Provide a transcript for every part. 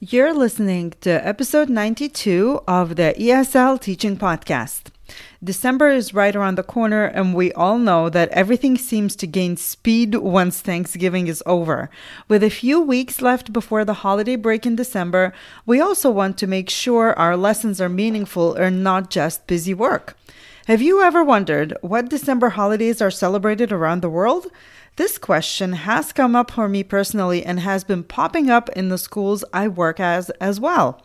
You're listening to episode 92 of the ESL Teaching Podcast. December is right around the corner, and we all know that everything seems to gain speed once Thanksgiving is over. With a few weeks left before the holiday break in December, we also want to make sure our lessons are meaningful and not just busy work. Have you ever wondered what December holidays are celebrated around the world? This question has come up for me personally and has been popping up in the schools I work as as well.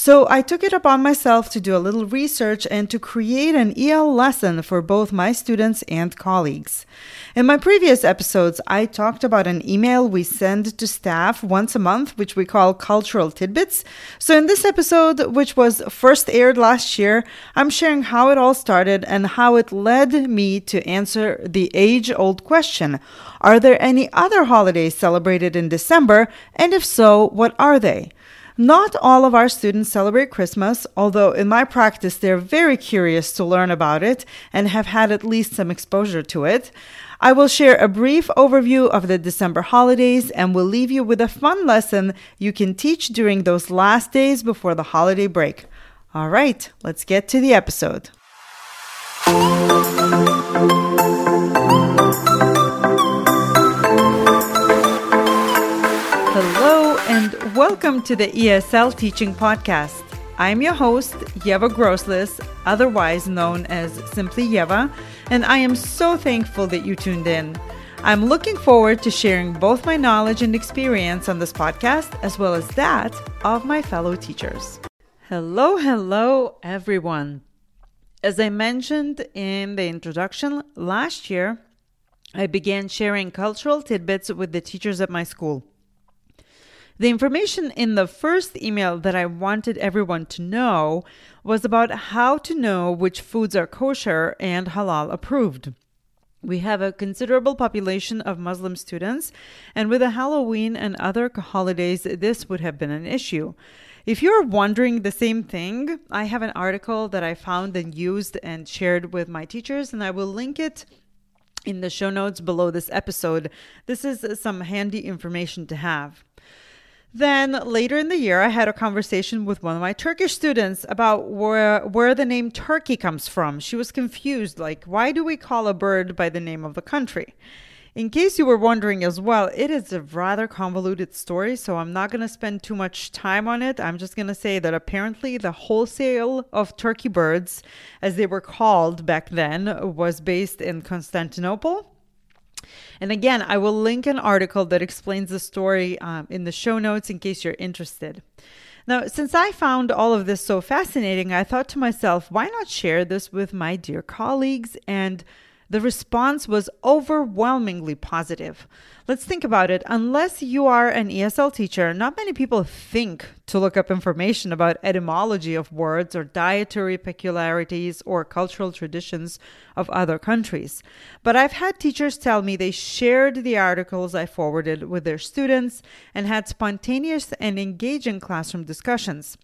So I took it upon myself to do a little research and to create an EL lesson for both my students and colleagues. In my previous episodes, I talked about an email we send to staff once a month, which we call Cultural Tidbits. So in this episode, which was first aired last year, I'm sharing how it all started and how it led me to answer the age old question Are there any other holidays celebrated in December? And if so, what are they? Not all of our students celebrate Christmas, although in my practice they're very curious to learn about it and have had at least some exposure to it. I will share a brief overview of the December holidays and will leave you with a fun lesson you can teach during those last days before the holiday break. All right, let's get to the episode. And welcome to the ESL Teaching Podcast. I'm your host, Yeva Groslis, otherwise known as Simply Yeva, and I am so thankful that you tuned in. I'm looking forward to sharing both my knowledge and experience on this podcast, as well as that of my fellow teachers. Hello, hello, everyone. As I mentioned in the introduction, last year I began sharing cultural tidbits with the teachers at my school. The information in the first email that I wanted everyone to know was about how to know which foods are kosher and halal approved. We have a considerable population of Muslim students, and with the Halloween and other holidays, this would have been an issue. If you're wondering the same thing, I have an article that I found and used and shared with my teachers, and I will link it in the show notes below this episode. This is some handy information to have. Then later in the year, I had a conversation with one of my Turkish students about where where the name Turkey comes from. She was confused, like, why do we call a bird by the name of the country? In case you were wondering as well, it is a rather convoluted story, so I'm not going to spend too much time on it. I'm just going to say that apparently the wholesale of turkey birds, as they were called back then, was based in Constantinople and again, I will link an article that explains the story um, in the show notes in case you're interested. Now, since I found all of this so fascinating, I thought to myself, why not share this with my dear colleagues and the response was overwhelmingly positive. Let's think about it. Unless you are an ESL teacher, not many people think to look up information about etymology of words or dietary peculiarities or cultural traditions of other countries. But I've had teachers tell me they shared the articles I forwarded with their students and had spontaneous and engaging classroom discussions.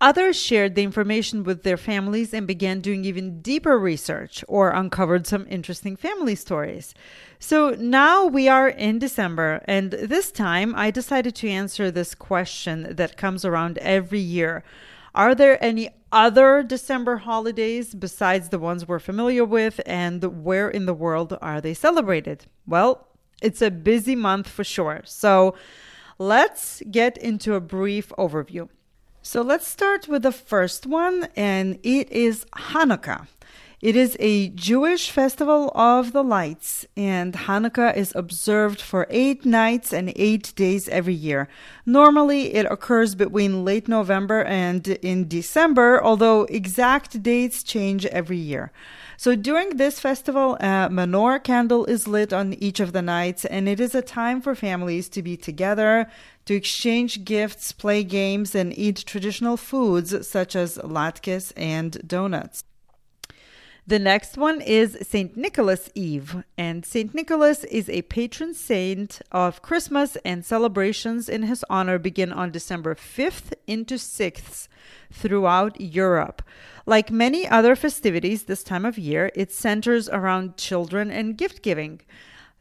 Others shared the information with their families and began doing even deeper research or uncovered some interesting family stories. So now we are in December, and this time I decided to answer this question that comes around every year. Are there any other December holidays besides the ones we're familiar with, and where in the world are they celebrated? Well, it's a busy month for sure. So let's get into a brief overview. So let's start with the first one, and it is Hanukkah. It is a Jewish festival of the lights, and Hanukkah is observed for eight nights and eight days every year. Normally, it occurs between late November and in December, although exact dates change every year. So during this festival, a menorah candle is lit on each of the nights, and it is a time for families to be together, to exchange gifts, play games, and eat traditional foods such as latkes and donuts. The next one is St. Nicholas Eve, and St. Nicholas is a patron saint of Christmas, and celebrations in his honor begin on December 5th into 6th throughout Europe. Like many other festivities this time of year, it centers around children and gift giving.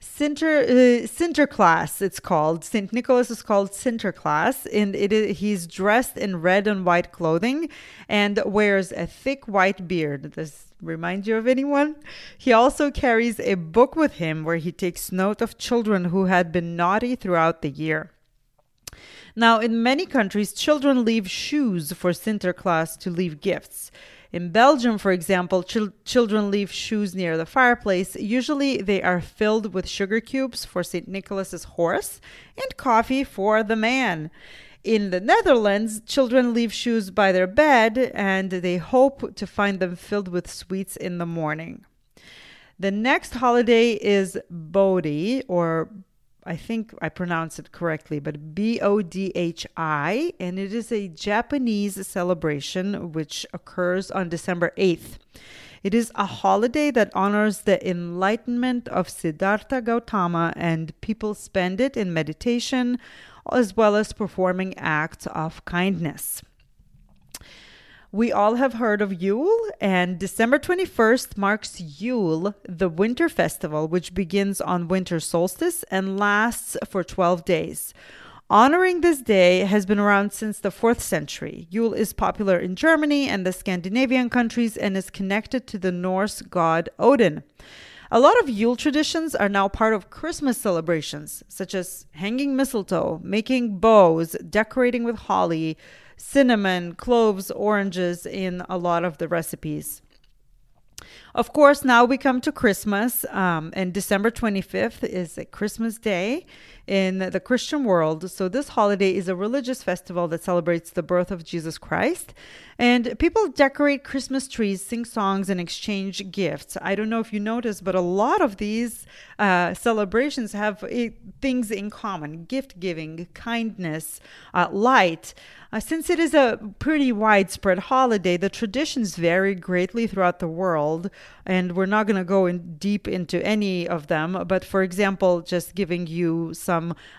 Sinter, uh, Sinterklaas, it's called. St. Nicholas is called Sinterklaas, and it is, he's dressed in red and white clothing and wears a thick white beard. Does remind you of anyone? He also carries a book with him where he takes note of children who had been naughty throughout the year. Now, in many countries, children leave shoes for Sinterklaas to leave gifts. In Belgium, for example, ch- children leave shoes near the fireplace. Usually, they are filled with sugar cubes for St. Nicholas's horse and coffee for the man. In the Netherlands, children leave shoes by their bed and they hope to find them filled with sweets in the morning. The next holiday is Bodhi, or I think I pronounce it correctly, but B O D H I, and it is a Japanese celebration which occurs on December 8th. It is a holiday that honors the enlightenment of Siddhartha Gautama, and people spend it in meditation as well as performing acts of kindness. We all have heard of Yule, and December 21st marks Yule, the winter festival, which begins on winter solstice and lasts for 12 days. Honoring this day has been around since the 4th century. Yule is popular in Germany and the Scandinavian countries and is connected to the Norse god Odin. A lot of Yule traditions are now part of Christmas celebrations, such as hanging mistletoe, making bows, decorating with holly, cinnamon, cloves, oranges in a lot of the recipes. Of course, now we come to Christmas, um, and December 25th is Christmas day in the Christian world. So, this holiday is a religious festival that celebrates the birth of Jesus Christ. And people decorate Christmas trees, sing songs, and exchange gifts. I don't know if you noticed, but a lot of these uh, celebrations have uh, things in common gift giving, kindness, uh, light. Uh, since it is a pretty widespread holiday, the traditions vary greatly throughout the world, and we're not going to go in deep into any of them. But for example, just giving you some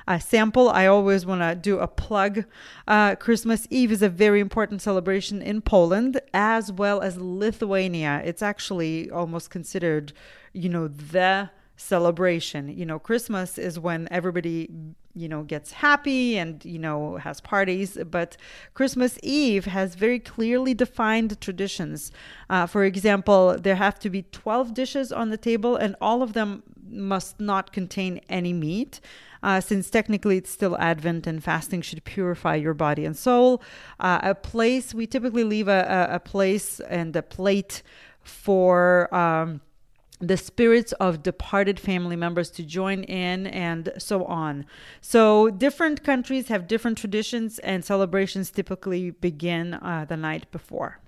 uh, sample, I always want to do a plug. Uh, Christmas Eve is a very important celebration in Poland as well as Lithuania. It's actually almost considered, you know, the celebration. You know, Christmas is when everybody, you know, gets happy and, you know, has parties. But Christmas Eve has very clearly defined traditions. Uh, for example, there have to be 12 dishes on the table, and all of them must not contain any meat. Uh, since technically it's still Advent and fasting should purify your body and soul. Uh, a place, we typically leave a, a, place and a plate for. Um, the spirits of departed family members to join in and so on. So, different countries have different traditions, and celebrations typically begin uh, the night before.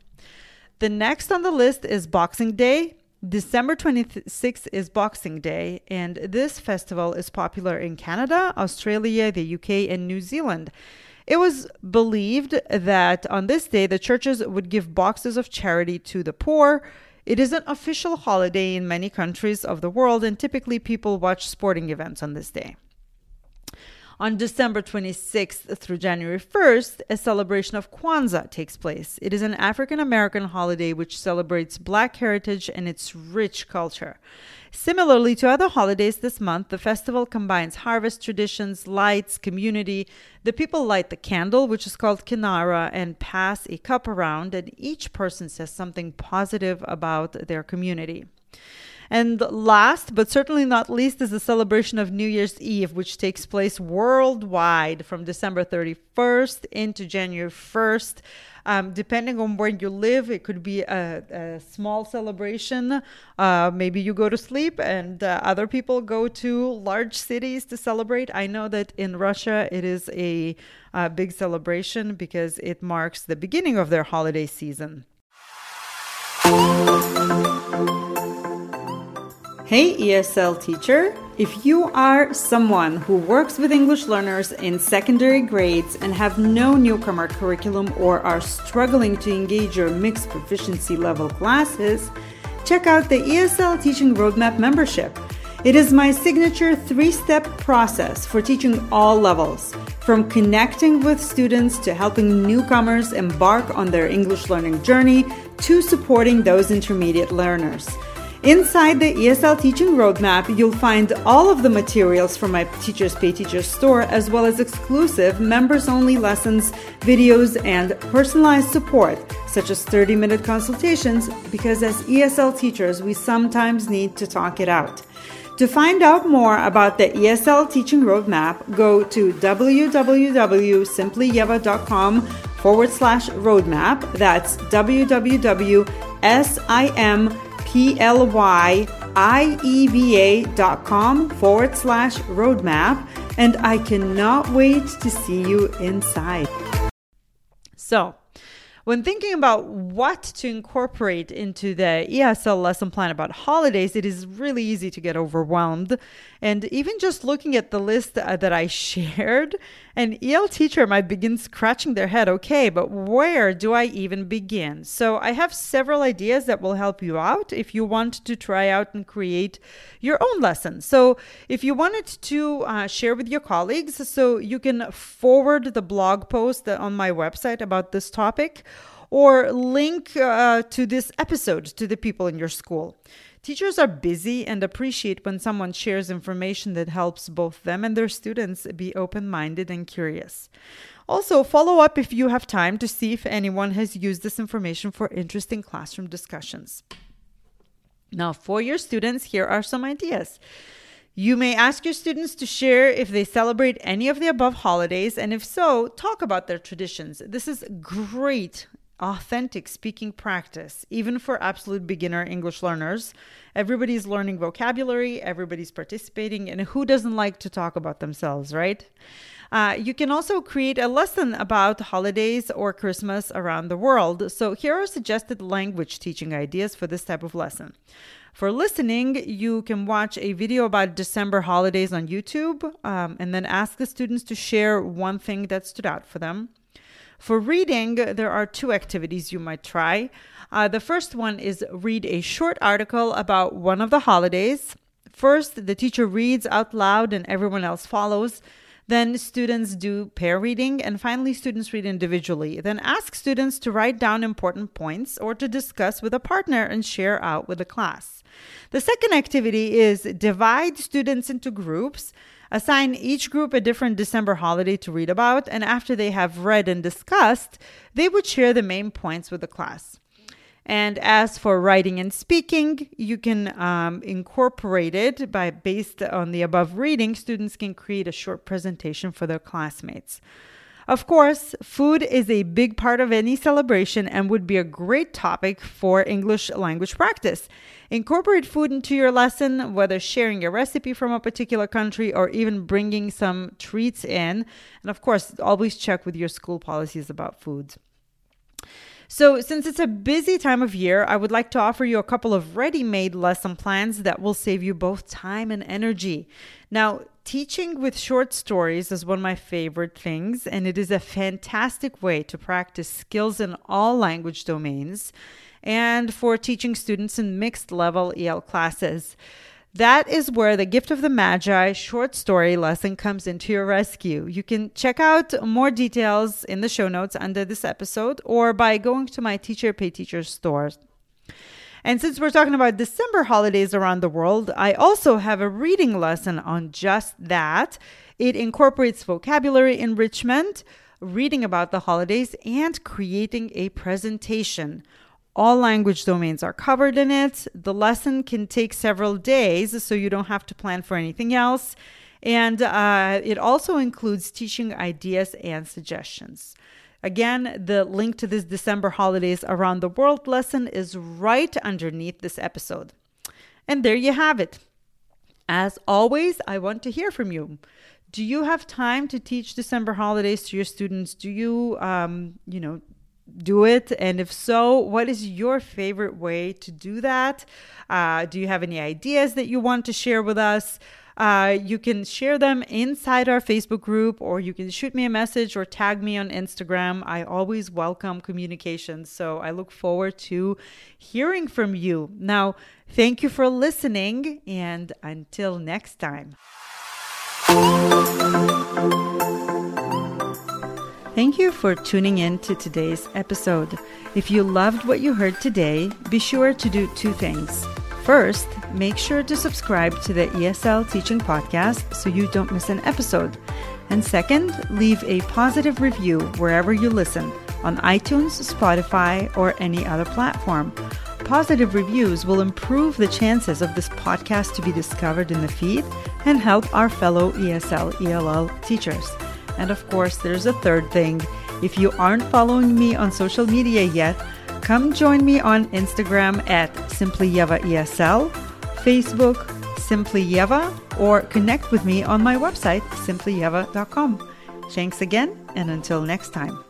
The next on the list is Boxing Day. December 26th is Boxing Day, and this festival is popular in Canada, Australia, the UK, and New Zealand. It was believed that on this day the churches would give boxes of charity to the poor, it is an official holiday in many countries of the world, and typically people watch sporting events on this day. On December 26th through January 1st, a celebration of Kwanzaa takes place. It is an African American holiday which celebrates Black heritage and its rich culture. Similarly to other holidays this month, the festival combines harvest traditions, lights, community. The people light the candle, which is called kinara, and pass a cup around, and each person says something positive about their community. And last, but certainly not least, is the celebration of New Year's Eve, which takes place worldwide from December 31st into January 1st. Um, depending on where you live, it could be a, a small celebration. Uh, maybe you go to sleep and uh, other people go to large cities to celebrate. I know that in Russia it is a, a big celebration because it marks the beginning of their holiday season. Hey, ESL teacher. If you are someone who works with English learners in secondary grades and have no newcomer curriculum or are struggling to engage your mixed proficiency level classes, check out the ESL Teaching Roadmap membership. It is my signature three step process for teaching all levels, from connecting with students to helping newcomers embark on their English learning journey to supporting those intermediate learners. Inside the ESL Teaching Roadmap, you'll find all of the materials from my Teachers Pay Teachers store, as well as exclusive members only lessons, videos, and personalized support, such as 30 minute consultations, because as ESL teachers, we sometimes need to talk it out. To find out more about the ESL Teaching Roadmap, go to www.simplyyeva.com forward slash roadmap. That's www.sim P-L-Y-I-E-V-A.com forward slash roadmap. And I cannot wait to see you inside. So, when thinking about what to incorporate into the ESL lesson plan about holidays, it is really easy to get overwhelmed. And even just looking at the list uh, that I shared, an EL teacher might begin scratching their head okay, but where do I even begin? So I have several ideas that will help you out if you want to try out and create your own lesson. So if you wanted to uh, share with your colleagues, so you can forward the blog post on my website about this topic or link uh, to this episode to the people in your school. Teachers are busy and appreciate when someone shares information that helps both them and their students be open minded and curious. Also, follow up if you have time to see if anyone has used this information for interesting classroom discussions. Now, for your students, here are some ideas. You may ask your students to share if they celebrate any of the above holidays, and if so, talk about their traditions. This is great authentic speaking practice, even for absolute beginner English learners. Everybody's learning vocabulary, everybody's participating, and who doesn't like to talk about themselves, right? Uh, you can also create a lesson about holidays or Christmas around the world. So, here are suggested language teaching ideas for this type of lesson. For listening, you can watch a video about December holidays on YouTube um, and then ask the students to share one thing that stood out for them. For reading, there are two activities you might try. Uh, the first one is read a short article about one of the holidays. First, the teacher reads out loud and everyone else follows. Then students do pair reading, and finally, students read individually. Then ask students to write down important points or to discuss with a partner and share out with the class. The second activity is divide students into groups Assign each group a different December holiday to read about, and after they have read and discussed, they would share the main points with the class. And as for writing and speaking, you can um, incorporate it by based on the above reading. Students can create a short presentation for their classmates. Of course, food is a big part of any celebration and would be a great topic for English language practice. Incorporate food into your lesson, whether sharing a recipe from a particular country or even bringing some treats in. And of course, always check with your school policies about food. So, since it's a busy time of year, I would like to offer you a couple of ready made lesson plans that will save you both time and energy. Now, teaching with short stories is one of my favorite things, and it is a fantastic way to practice skills in all language domains and for teaching students in mixed level EL classes. That is where the Gift of the Magi short story lesson comes into your rescue. You can check out more details in the show notes under this episode or by going to my Teacher Pay Teacher store. And since we're talking about December holidays around the world, I also have a reading lesson on just that. It incorporates vocabulary enrichment, reading about the holidays, and creating a presentation. All language domains are covered in it. The lesson can take several days, so you don't have to plan for anything else. And uh, it also includes teaching ideas and suggestions. Again, the link to this December holidays around the world lesson is right underneath this episode. And there you have it. As always, I want to hear from you. Do you have time to teach December holidays to your students? Do you, um, you know, do it? And if so, what is your favorite way to do that? Uh, do you have any ideas that you want to share with us? Uh, you can share them inside our Facebook group, or you can shoot me a message or tag me on Instagram. I always welcome communication. So I look forward to hearing from you. Now, thank you for listening, and until next time. Thank you for tuning in to today's episode. If you loved what you heard today, be sure to do two things. First, make sure to subscribe to the ESL Teaching Podcast so you don't miss an episode. And second, leave a positive review wherever you listen on iTunes, Spotify, or any other platform. Positive reviews will improve the chances of this podcast to be discovered in the feed and help our fellow ESL ELL teachers. And of course, there's a third thing. If you aren't following me on social media yet, come join me on Instagram at SimplyYevaESL, Facebook, Simply Yeva, or connect with me on my website, simplyyeva.com. Thanks again, and until next time.